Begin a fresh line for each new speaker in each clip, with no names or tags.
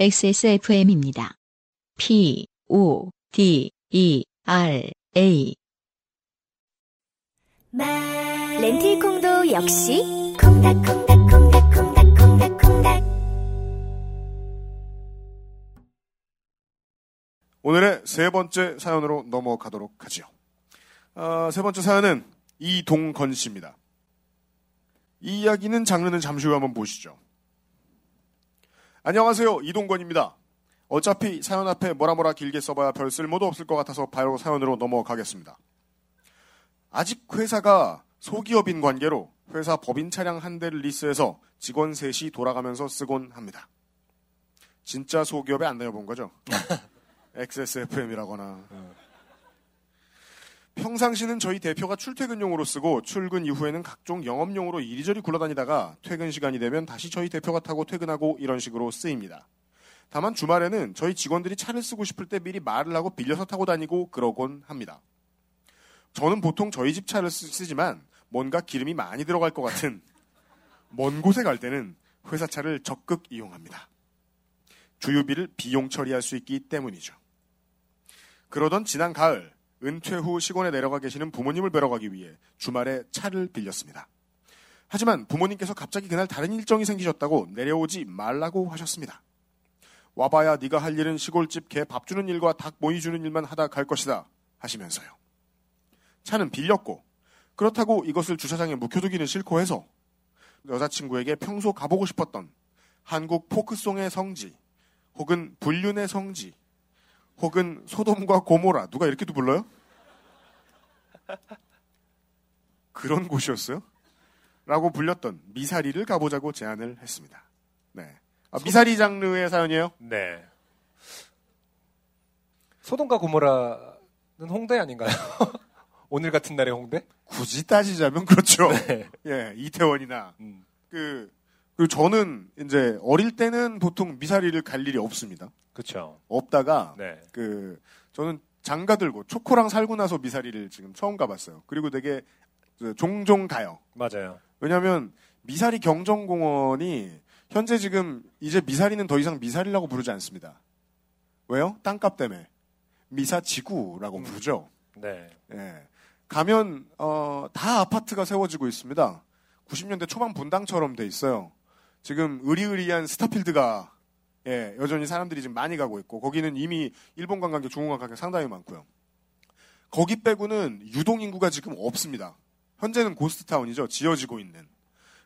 XSFM입니다. P, O, D, E, R, A.
렌틸콩도 역시 콩닥콩닥콩닥콩닥콩닥콩닥
오늘의 세 번째 사연으로 넘어가도록 하지요. 아, 세 번째 사연은 이동건 씨입니다. 이 이야기는 장르는 잠시 후에 한번 보시죠. 안녕하세요. 이동건입니다. 어차피 사연 앞에 뭐라 뭐라 길게 써봐야 별 쓸모도 없을 것 같아서 바로 사연으로 넘어가겠습니다. 아직 회사가 소기업인 관계로 회사 법인 차량 한 대를 리스해서 직원 셋이 돌아가면서 쓰곤 합니다. 진짜 소기업에 안 다녀본 거죠? XSFM이라거나. 평상시는 저희 대표가 출퇴근용으로 쓰고 출근 이후에는 각종 영업용으로 이리저리 굴러다니다가 퇴근 시간이 되면 다시 저희 대표가 타고 퇴근하고 이런 식으로 쓰입니다. 다만 주말에는 저희 직원들이 차를 쓰고 싶을 때 미리 말을 하고 빌려서 타고 다니고 그러곤 합니다. 저는 보통 저희 집 차를 쓰, 쓰지만 뭔가 기름이 많이 들어갈 것 같은 먼 곳에 갈 때는 회사 차를 적극 이용합니다. 주유비를 비용 처리할 수 있기 때문이죠. 그러던 지난 가을 은퇴 후 시골에 내려가 계시는 부모님을 뵈러 가기 위해 주말에 차를 빌렸습니다. 하지만 부모님께서 갑자기 그날 다른 일정이 생기셨다고 내려오지 말라고 하셨습니다. 와봐야 네가 할 일은 시골집 개 밥 주는 일과 닭 모이 주는 일만 하다 갈 것이다 하시면서요. 차는 빌렸고 그렇다고 이것을 주차장에 묵혀두기는 싫고 해서 여자친구에게 평소 가보고 싶었던 한국 포크송의 성지 혹은 불륜의 성지 혹은 소돔과 고모라 누가 이렇게도 불러요? 그런 곳이었어요? 라고 불렸던 미사리를 가보자고 제안을 했습니다. 네. 아, 미사리 장르의 사연이에요?
네. 소돔과 고모라는 홍대 아닌가요? 오늘 같은 날의 홍대?
굳이 따지자면 그렇죠.
네.
예, 이태원이나
음.
그 그리고 저는 이제 어릴 때는 보통 미사리를 갈 일이 없습니다.
그쵸.
없다가
네.
그 저는 장가 들고 초코랑 살고 나서 미사리를 지금 처음 가봤어요. 그리고 되게 그 종종 가요.
맞아요.
왜냐하면 미사리 경정공원이 현재 지금 이제 미사리는 더 이상 미사리라고 부르지 않습니다. 왜요? 땅값 때문에 미사지구라고
음.
부르죠.
네.
예. 가면 어, 다 아파트가 세워지고 있습니다. 90년대 초반 분당처럼 돼 있어요. 지금 의리의리한 스타필드가 예, 여전히 사람들이 지금 많이 가고 있고 거기는 이미 일본 관광객, 중국 관광객 상당히 많고요. 거기 빼고는 유동 인구가 지금 없습니다. 현재는 고스트타운이죠. 지어지고 있는.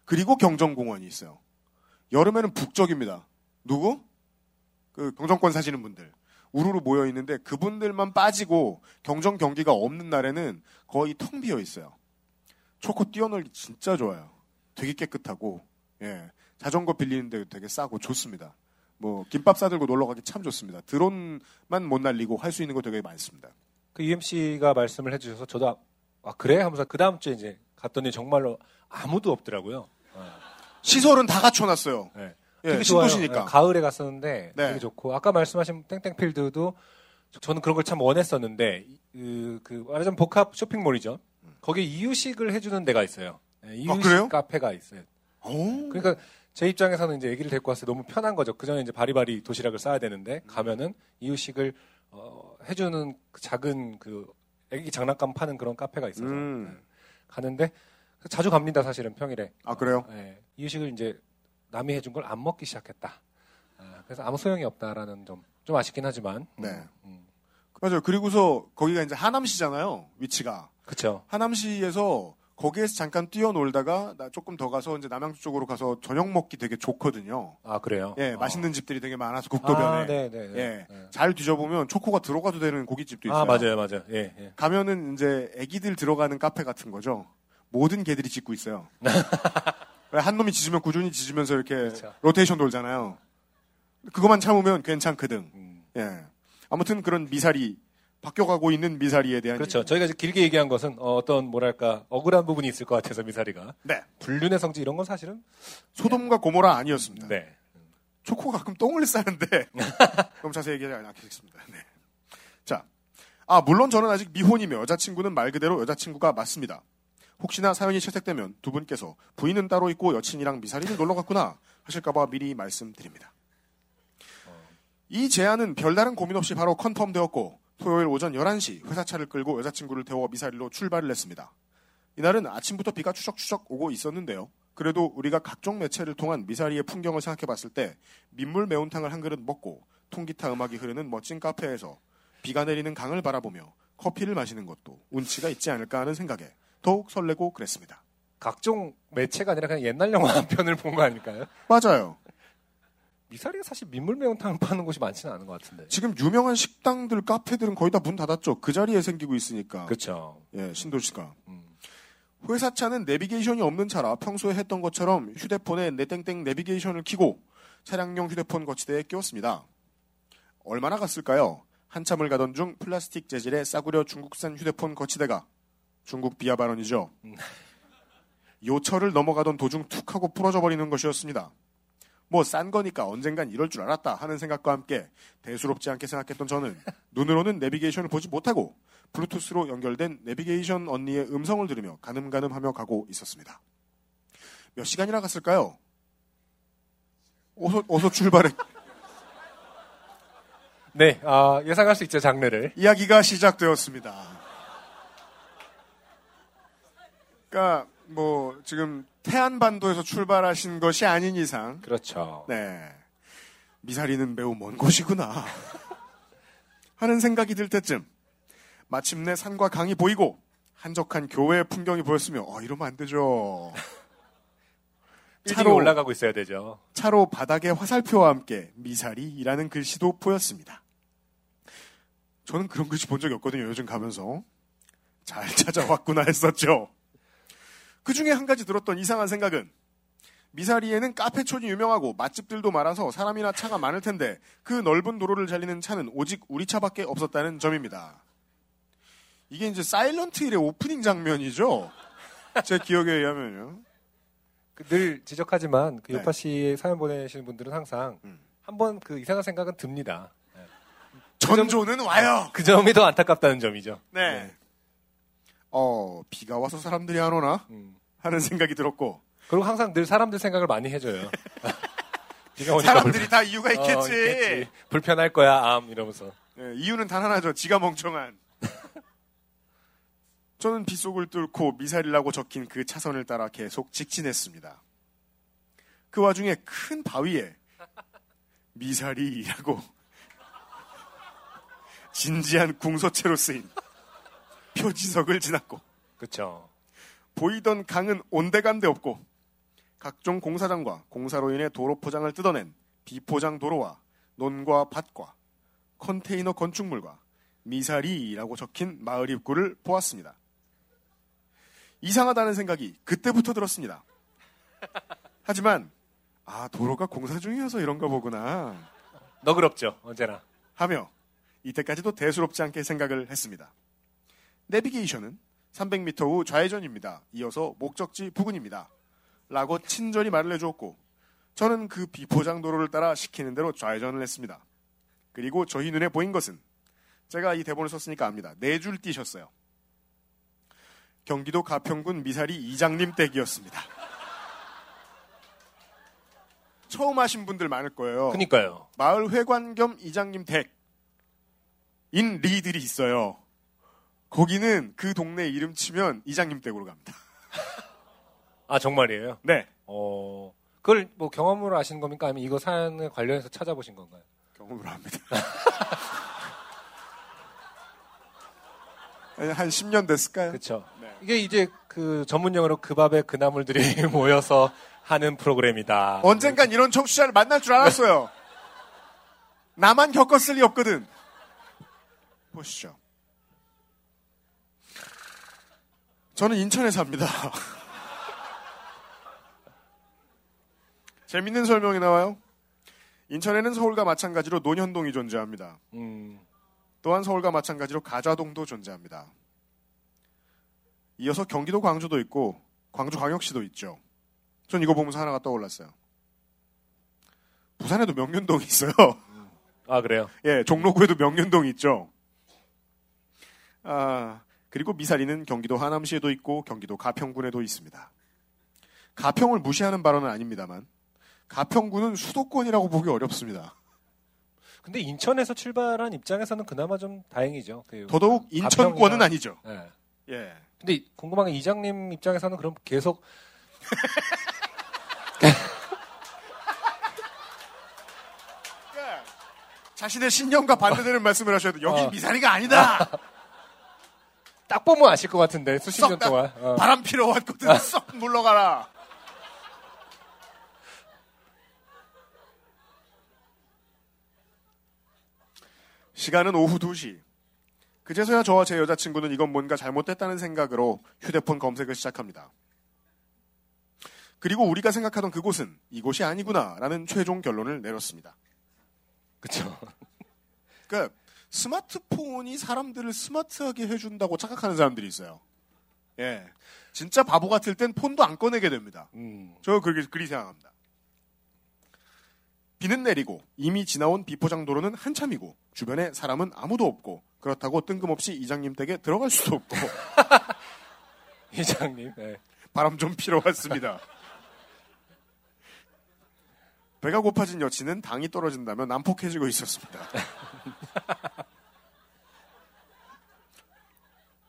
그리고 경정공원이 있어요. 여름에는 북적입니다. 누구? 그 경정권 사시는 분들. 우르르 모여 있는데 그분들만 빠지고 경정 경기가 없는 날에는 거의 텅 비어 있어요. 초코 뛰어놀기 진짜 좋아요. 되게 깨끗하고 예 자전거 빌리는데 되게 싸고 좋습니다. 뭐 김밥 싸들고 놀러 가기 참 좋습니다. 드론만 못 날리고 할 수 있는 거 되게 많습니다.
그 UMC가 말씀을 해주셔서 저도 아, 아, 그래? 하면서 그 다음 주에 이제 갔더니 정말로 아무도 없더라고요.
시설은 다 갖춰놨어요.
네.
예. 신도시니까.
네, 가을에 갔었는데
네.
되게 좋고 아까 말씀하신 땡땡필드도 저는 그런 걸 참 원했었는데 그, 그 말하자면 복합 쇼핑몰이죠. 거기에 이유식을 해주는 데가 있어요. 네, 이유식
아?
카페가 있어요.
오.
그러니까 제 입장에서는 이제 아기를 데리고 왔을 때 너무 편한 거죠. 그 전에 이제 바리바리 도시락을 싸야 되는데 가면은 이유식을 어, 해주는 그 작은 그 아기 장난감 파는 그런 카페가 있어서
음.
네. 가는데 자주 갑니다 사실은 평일에.
아 그래요?
네, 이유식을 이제 남이 해준 걸 안 먹기 시작했다. 아, 그래서 아무 소용이 없다라는 점 좀 아쉽긴 하지만.
네.
음,
맞아요. 그리고서 거기가 이제 하남시잖아요. 위치가
그렇죠.
하남시에서 거기에서 잠깐 뛰어놀다가 나 조금 더 가서 이제 남양주 쪽으로 가서 저녁 먹기 되게 좋거든요.
아 그래요.
예,
어.
맛있는 집들이 되게 많아서 국도변에.
아, 네, 네, 네.
예,
네.
잘 뒤져보면 초코가 들어가도 되는 고깃집도 있어요.
아 맞아요, 맞아요. 예, 예.
가면은 이제 애기들 들어가는 카페 같은 거죠. 모든 개들이 짖고 있어요. 왜한 놈이 짖으면 꾸준히 짖으면서 이렇게
그렇죠.
로테이션 돌잖아요. 그것만 참으면 괜찮거든.
음.
예. 아무튼 그런 미사리 바뀌어가고 있는 미사리에 대한
그렇죠.
얘기.
저희가 길게 얘기한 것은 어, 떤 뭐랄까 억울한 부분이 있을 것 같아서 미사리가
네.
불륜의 성지 이런 건 사실은
소돔과 고모라 아니었습니다.
네.
초코가 가끔 똥을 싸는데 그럼 자세히 얘기하지 않겠습니다. 네. 자, 아 물론 저는 아직 미혼이며 여자친구는 말 그대로 여자친구가 맞습니다. 혹시나 사연이 채택되면 두 분께서 부인은 따로 있고 여친이랑 미사리를 놀러 갔구나 하실까봐 미리 말씀드립니다. 이 제안은 별다른 고민 없이 바로 컨펌되었고 토요일 오전 11시 회사차를 끌고 여자친구를 태워 미사리로 출발을 했습니다. 이날은 아침부터 비가 추적추적 오고 있었는데요. 그래도 우리가 각종 매체를 통한 미사리의 풍경을 생각해 봤을 때 민물 매운탕을 한 그릇 먹고 통기타 음악이 흐르는 멋진 카페에서 비가 내리는 강을 바라보며 커피를 마시는 것도 운치가 있지 않을까 하는 생각에 더욱 설레고 그랬습니다.
각종 매체가 아니라 그냥 옛날 영화 한 편을 본 거 아닐까요?
맞아요.
미사리가 사실 민물 매운탕을 파는 곳이 많지는 않은 것 같은데.
지금 유명한 식당들, 카페들은 거의 다 문 닫았죠. 그 자리에 생기고 있으니까.
그렇죠.
예, 신도시가.
음.
회사 차는 내비게이션이 없는 차라 평소에 했던 것처럼 휴대폰에 내땡땡 내비게이션을 켜고 차량용 휴대폰 거치대에 끼웠습니다. 얼마나 갔을까요? 한참을 가던 중 플라스틱 재질의 싸구려 중국산 휴대폰 거치대가 중국 비하 발언이죠. 요철을 넘어가던 도중 툭 하고 부러져 버리는 것이었습니다. 뭐 싼 거니까 언젠간 이럴 줄 알았다 하는 생각과 함께 대수롭지 않게 생각했던 저는 눈으로는 내비게이션을 보지 못하고 블루투스로 연결된 내비게이션 언니의 음성을 들으며 가늠가늠하며 가고 있었습니다. 몇 시간이나 갔을까요? 어서, 어서 출발해.
네, 아, 예상할 수 있죠, 장르를.
이야기가 시작되었습니다. 그러니까 뭐 지금 태안반도에서 출발하신 것이 아닌 이상
그렇죠.
네. 미사리는 매우 먼 곳이구나. 하는 생각이 들 때쯤 마침내 산과 강이 보이고 한적한 교외의 풍경이 보였으며 어 이러면 안 되죠.
차로 올라가고 있어야 되죠.
차로 바닥에 화살표와 함께 미사리라는 글씨도 보였습니다. 저는 그런 글씨 본 적이 없거든요. 요즘 가면서 잘 찾아왔구나 했었죠. 그 중에 한 가지 들었던 이상한 생각은 미사리에는 카페촌이 유명하고 맛집들도 많아서 사람이나 차가 많을 텐데 그 넓은 도로를 달리는 차는 오직 우리 차밖에 없었다는 점입니다. 이게 이제 사일런트 힐의 오프닝 장면이죠. 제 기억에 의하면요.
그늘 지적하지만 그
네.
요파 씨의 사연 보내시는 분들은 항상
음.
한번 그 이상한 생각은 듭니다.
전조는 와요.
그 점이 더 안타깝다는 점이죠.
네. 어, 비가 와서 사람들이 안 오나?
음.
하는 생각이 들었고,
그리고 항상 늘 사람들 생각을 많이 해줘요. 비가 오니까
사람들이 다 이유가
불-
있겠지.
어, 있겠지. 불편할 거야, 암 이러면서.
네, 이유는 단 하나죠. 지가 멍청한. 저는 빗속을 뚫고 미사리라고 적힌 그 차선을 따라 계속 직진했습니다. 그 와중에 큰 바위에 미사리라고 진지한 궁서체로 쓰인 표지석을 지났고
그렇죠.
보이던 강은 온데간데 없고 각종 공사장과 공사로 인해 도로 포장을 뜯어낸 비포장 도로와 논과 밭과 컨테이너 건축물과 미사리라고 적힌 마을 입구를 보았습니다. 이상하다는 생각이 그때부터 들었습니다. 하지만 아 도로가 공사 중이어서 이런가 보구나
너그럽죠, 언제나.
하며 이때까지도 대수롭지 않게 생각을 했습니다. 내비게이션은 300m 후 좌회전입니다. 이어서 목적지 부근입니다. 라고 친절히 말을 해주었고 저는 그 비포장 도로를 따라 시키는 대로 좌회전을 했습니다. 그리고 저희 눈에 보인 것은 제가 이 대본을 썼으니까 압니다. 네 줄 띄셨어요. 경기도 가평군 미사리 이장님 댁이었습니다. 처음 하신 분들 많을 거예요.
그니까요.
마을 회관 겸 이장님 댁인 리들이 있어요. 거기는 그 동네 이름 치면 이장님 댁으로 갑니다.
아, 정말이에요?
네.
어, 그걸 뭐 경험으로 아시는 겁니까? 아니면 이거 사연에 관련해서 찾아보신 건가요?
경험으로 합니다. 한 10년 됐을까요?
그렇죠.
네.
이게 이제 그 전문 용어로 그 밥에 그 나물들이 모여서 하는 프로그램이다.
언젠간 이런 청취자를 만날 줄 알았어요. 나만 겪었을 리 없거든. 보시죠. 저는 인천에 삽니다. 재밌는 설명이 나와요. 인천에는 서울과 마찬가지로 논현동이 존재합니다.
음,
또한 서울과 마찬가지로 가좌동도 존재합니다. 이어서 경기도 광주도 있고 광주 광역시도 있죠. 전 이거 보면서 하나가 떠올랐어요. 부산에도 명륜동이 있어요.
아 그래요.
예, 종로구에도 명륜동이 있죠. 아, 그리고 미사리는 경기도 하남시에도 있고 경기도 가평군에도 있습니다. 가평을 무시하는 발언은 아닙니다만 가평군은 수도권이라고 보기 어렵습니다.
근데 인천에서 출발한 입장에서는 그나마 좀 다행이죠. 그
더더욱 인천권은
가평이나-
아니죠.
예.
예.
근데 궁금한 게 이장님 입장에서는 그럼 계속
자신의 신념과 반대되는 말씀을 하셔도 여기
어.
미사리가 아니다.
딱 보면 아실 것 같은데 수십 썩년
나-
동안. 어.
바람 피러 왔거든. 썩 물러가라. 시간은 오후 2시. 그제서야 저와 제 여자친구는 이건 뭔가 잘못됐다는 생각으로 휴대폰 검색을 시작합니다. 그리고 우리가 생각하던 그곳은 이곳이 아니구나라는 최종 결론을 내렸습니다.
그쵸.
그러니까 스마트폰이 사람들을 스마트하게 해준다고 착각하는 사람들이 있어요. 예, 진짜 바보 같을 땐 폰도 안 꺼내게 됩니다.
음.
저 그렇게 그리 생각합니다. 비는 내리고 이미 지나온 비포장 도로는 한참이고 주변에 사람은 아무도 없고 그렇다고 뜬금없이 이장님 댁에 들어갈 수도 없고
이장님. 네.
바람 좀 피러 왔습니다. 배가 고파진 여친은 당이 떨어진다며 난폭해지고 있었습니다.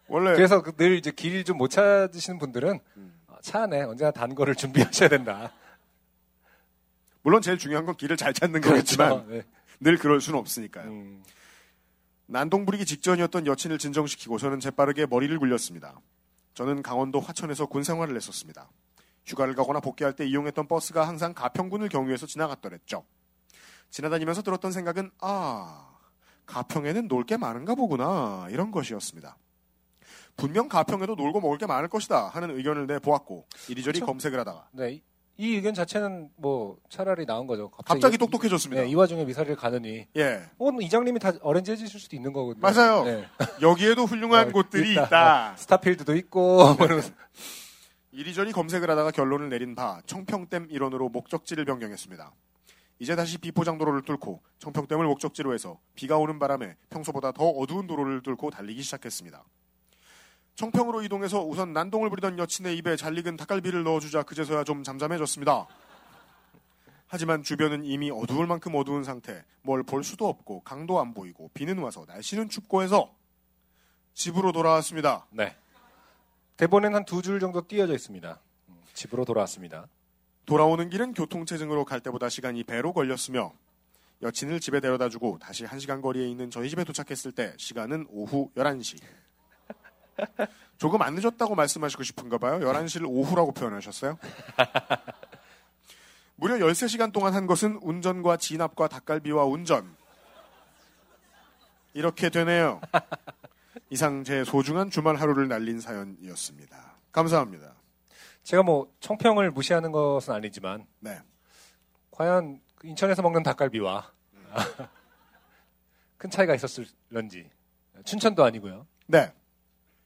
원래
그래서 그늘 이제 길좀못 찾으시는 분들은 어, 차 안에 언제나 단 거를 준비하셔야 된다.
물론 제일 중요한 건 길을 잘 찾는 거겠지만
네.
늘 그럴 수는 없으니까요.
음.
난동 부리기 직전이었던 여친을 진정시키고 저는 재빠르게 머리를 굴렸습니다. 저는 강원도 화천에서 군 생활을 했었습니다. 휴가를 가거나 복귀할 때 이용했던 버스가 항상 가평군을 경유해서 지나갔더랬죠. 지나다니면서 들었던 생각은 아 가평에는 놀 게 많은가 보구나 이런 것이었습니다. 분명 가평에도 놀고 먹을 게 많을 것이다 하는 의견을 내보았고 이리저리
그쵸.
검색을 하다가
네. 이- 이 의견 자체는 뭐 차라리 나은 거죠.
갑자기
이-
똑똑해졌습니다.
네, 이 와중에 미사리를 가느니.
예
어, 이장님이 다 어렌지 해주실 수도 있는 거거든요.
맞아요.
네.
여기에도 훌륭한
어,
곳들이
있다.
있다.
스타필드도 있고. 뭐.
이리저리 검색을 하다가 결론을 내린 바 청평댐 일원으로 목적지를 변경했습니다. 이제 다시 비포장 도로를 뚫고 청평댐을 목적지로 해서 비가 오는 바람에 평소보다 더 어두운 도로를 뚫고 달리기 시작했습니다. 청평으로 이동해서 우선 난동을 부리던 여친의 입에 잘 익은 닭갈비를 넣어주자 그제서야 좀 잠잠해졌습니다. 하지만 주변은 이미 어두울 만큼 어두운 상태, 뭘 볼 수도 없고 강도 안 보이고 비는 와서 날씨는 춥고 해서 집으로 돌아왔습니다.
네. 대본엔 한 두 줄 정도 띄어져 있습니다. 음, 집으로 돌아왔습니다.
돌아오는 길은 교통체증으로 갈 때보다 시간이 배로 걸렸으며 여친을 집에 데려다주고 다시 1시간 거리에 있는 저희 집에 도착했을 때 시간은 오후 11시. 조금 안 늦었다고 말씀하시고 싶은가 봐요. 11시를 오후라고 표현하셨어요. 무려 13시간 동안 한 것은 운전과 진압과 닭갈비와 운전. 이렇게 되네요. 이상 제 소중한 주말 하루를 날린 사연이었습니다. 감사합니다.
제가 뭐 청평을 무시하는 것은 아니지만
네.
과연 그 인천에서 먹는 닭갈비와 큰 차이가 있었을런지 춘천도 아니고요.
네.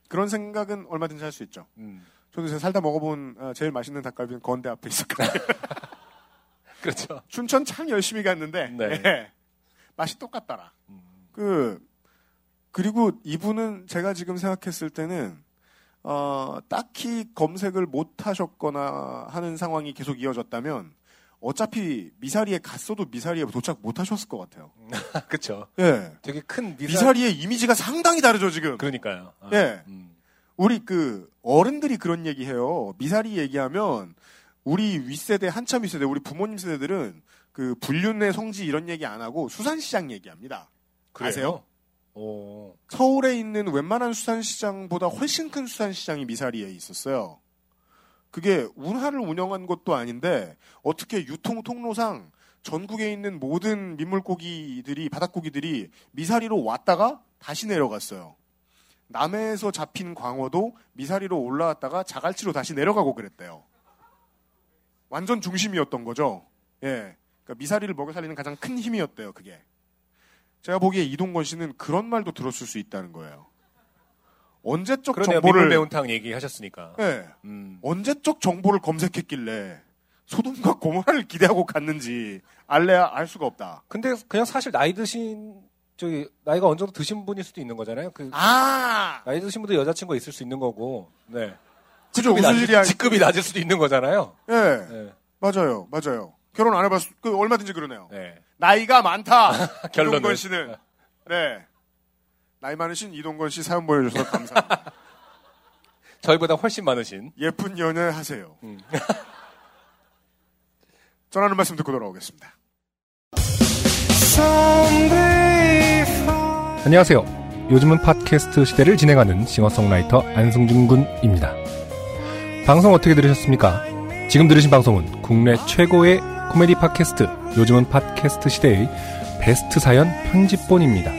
그런 생각은 얼마든지 할 수 있죠.
음,
저도 제가 살다 먹어본 어, 제일 맛있는 닭갈비는 건대 앞에 있었거든요.
그렇죠.
춘천 참 열심히 갔는데
네.
예. 맛이 똑같더라.
음,
그 그리고 이분은 제가 지금 생각했을 때는 어, 딱히 검색을 못 하셨거나 하는 상황이 계속 이어졌다면 어차피 미사리에 갔어도 미사리에 도착 못 하셨을 것 같아요.
그렇죠.
예.
되게 큰 미사...
미사 리의 이미지가 상당히 다르죠 지금.
그러니까요. 아,
예.
음,
우리 그 어른들이 그런 얘기해요. 미사리 얘기하면 우리 윗세대 한참 윗세대 우리 부모님 세대들은 그 불륜의 성지 이런 얘기 안 하고 수산시장 얘기합니다.
그래요?
아세요?
오,
서울에 있는 웬만한 수산시장보다 훨씬 큰 수산시장이 미사리에 있었어요. 그게 운하를 운영한 것도 아닌데 어떻게 유통 통로상 전국에 있는 모든 민물고기들이 바닷고기들이 미사리로 왔다가 다시 내려갔어요. 남해에서 잡힌 광어도 미사리로 올라왔다가 자갈치로 다시 내려가고 그랬대요. 완전 중심이었던 거죠. 예. 그러니까 미사리를 먹여 살리는 가장 큰 힘이었대요, 그게. 제가 보기에 이동건 씨는 그런 말도 들었을 수 있다는 거예요. 언제적
그러네요.
정보를
매운탕 얘기하셨으니까.
예.
음,
언제적 정보를 검색했길래 소돔과 고모라를 기대하고 갔는지 알래야 알 수가 없다.
근데 그냥 사실 나이 드신 저기 나이가 어느 정도 드신 분일 수도 있는 거잖아요. 그
아,
나이 드신 분도 여자친구가 있을 수 있는 거고. 네.
그죠
직급이 낮을,
아니.
직급이 낮을 수도 있는 거잖아요.
예,
네.
맞아요, 맞아요. 결혼 안 해봤, 그 얼마든지 그러네요.
네.
나이가 많다.
결론은.
씨는. 네. 나이 많으신 이동건 씨 사연 보내주셔서 감사합니다.
저희보다 훨씬 많으신
예쁜 연애 하세요.
음.
전하는 말씀 듣고 돌아오겠습니다.
안녕하세요. 요즘은 팟캐스트 시대를 진행하는 싱어송라이터 안승준 군입니다. 방송 어떻게 들으셨습니까? 지금 들으신 방송은 국내 최고의 코미디 팟캐스트 요즘은 팟캐스트 시대의 베스트 사연 편집본입니다.